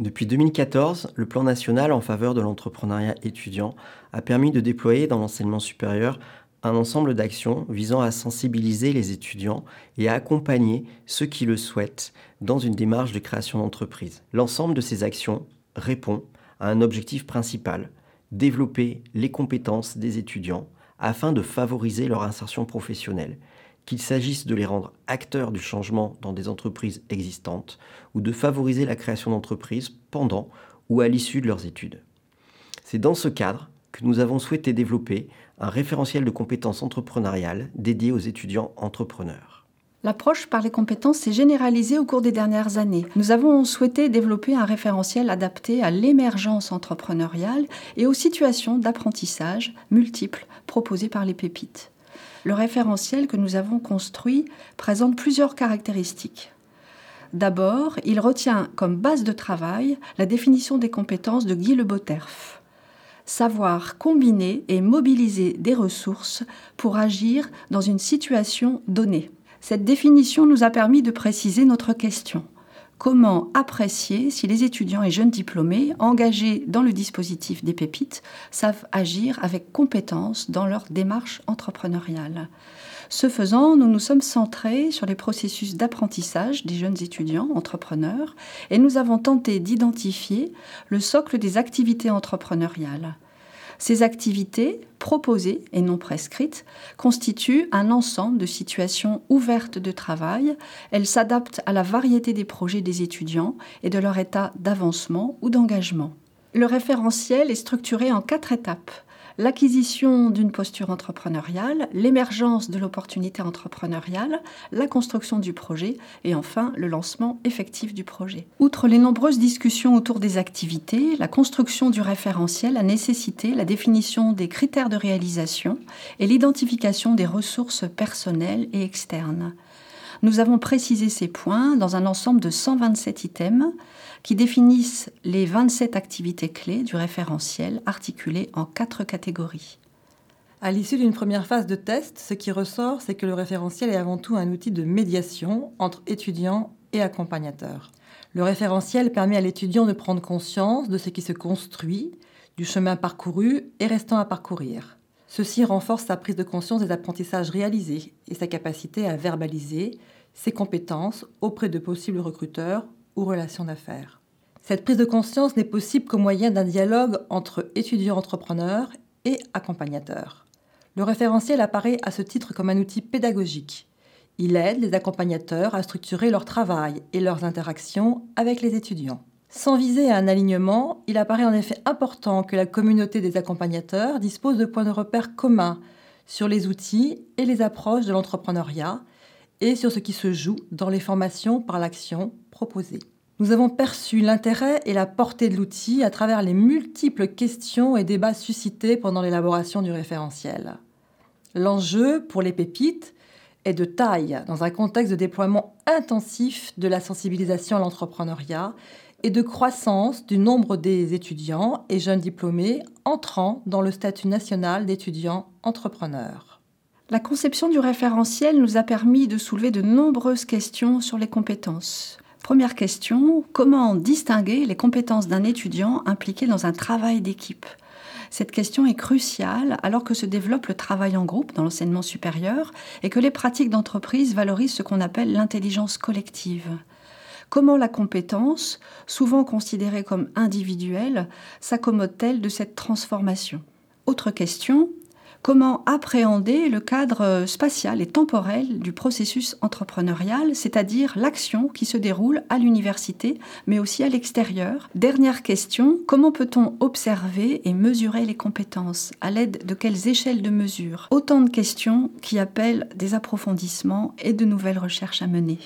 Depuis 2014, le plan national en faveur de l'entrepreneuriat étudiant a permis de déployer dans l'enseignement supérieur un ensemble d'actions visant à sensibiliser les étudiants et à accompagner ceux qui le souhaitent dans une démarche de création d'entreprise. L'ensemble de ces actions répond à un objectif principal, développer les compétences des étudiants afin de favoriser leur insertion professionnelle, qu'il s'agisse de les rendre acteurs du changement dans des entreprises existantes ou de favoriser la création d'entreprises pendant ou à l'issue de leurs études. C'est dans ce cadre que nous avons souhaité développer un référentiel de compétences entrepreneuriales dédié aux étudiants entrepreneurs. L'approche par les compétences s'est généralisée au cours des dernières années. Nous avons souhaité développer un référentiel adapté à l'émergence entrepreneuriale et aux situations d'apprentissage multiples proposées par les pépites. Le référentiel que nous avons construit présente plusieurs caractéristiques. D'abord, il retient comme base de travail la définition des compétences de Guy Le Boterf. Savoir combiner et mobiliser des ressources pour agir dans une situation donnée. Cette définition nous a permis de préciser notre question. Comment apprécier si les étudiants et jeunes diplômés engagés dans le dispositif des pépites savent agir avec compétence dans leur démarche entrepreneuriale ce faisant, nous nous sommes centrés sur les processus d'apprentissage des jeunes étudiants entrepreneurs et nous avons tenté d'identifier le socle des activités entrepreneuriales. Ces activités, proposées et non prescrites, constituent un ensemble de situations ouvertes de travail. Elles s'adaptent à la variété des projets des étudiants et de leur état d'avancement ou d'engagement. Le référentiel est structuré en quatre étapes l'acquisition d'une posture entrepreneuriale, l'émergence de l'opportunité entrepreneuriale, la construction du projet et enfin le lancement effectif du projet. Outre les nombreuses discussions autour des activités, la construction du référentiel a nécessité la définition des critères de réalisation et l'identification des ressources personnelles et externes. Nous avons précisé ces points dans un ensemble de 127 items qui définissent les 27 activités clés du référentiel articulées en quatre catégories. À l'issue d'une première phase de test, ce qui ressort, c'est que le référentiel est avant tout un outil de médiation entre étudiants et accompagnateurs. Le référentiel permet à l'étudiant de prendre conscience de ce qui se construit, du chemin parcouru et restant à parcourir. Ceci renforce sa prise de conscience des apprentissages réalisés et sa capacité à verbaliser ses compétences auprès de possibles recruteurs ou relations d'affaires. Cette prise de conscience n'est possible qu'au moyen d'un dialogue entre étudiants entrepreneurs et accompagnateurs. Le référentiel apparaît à ce titre comme un outil pédagogique. Il aide les accompagnateurs à structurer leur travail et leurs interactions avec les étudiants. Sans viser à un alignement, il apparaît en effet important que la communauté des accompagnateurs dispose de points de repère communs sur les outils et les approches de l'entrepreneuriat et sur ce qui se joue dans les formations par l'action proposée. Nous avons perçu l'intérêt et la portée de l'outil à travers les multiples questions et débats suscités pendant l'élaboration du référentiel. L'enjeu pour les pépites est de taille dans un contexte de déploiement intensif de la sensibilisation à l'entrepreneuriat et de croissance du nombre des étudiants et jeunes diplômés entrant dans le statut national d'étudiants entrepreneurs. La conception du référentiel nous a permis de soulever de nombreuses questions sur les compétences. Première question, comment distinguer les compétences d'un étudiant impliqué dans un travail d'équipe? Cette question est cruciale alors que se développe le travail en groupe dans l'enseignement supérieur et que les pratiques d'entreprise valorisent ce qu'on appelle l'intelligence collective. Comment la compétence, souvent considérée comme individuelle, s'accommode-t-elle de cette transformation? Autre question, comment appréhender le cadre spatial et temporel du processus entrepreneurial, c'est-à-dire l'action qui se déroule à l'université, mais aussi à l'extérieur? Dernière question, comment peut-on observer et mesurer les compétences À l'aide de quelles échelles de mesure? Autant de questions qui appellent des approfondissements et de nouvelles recherches à mener.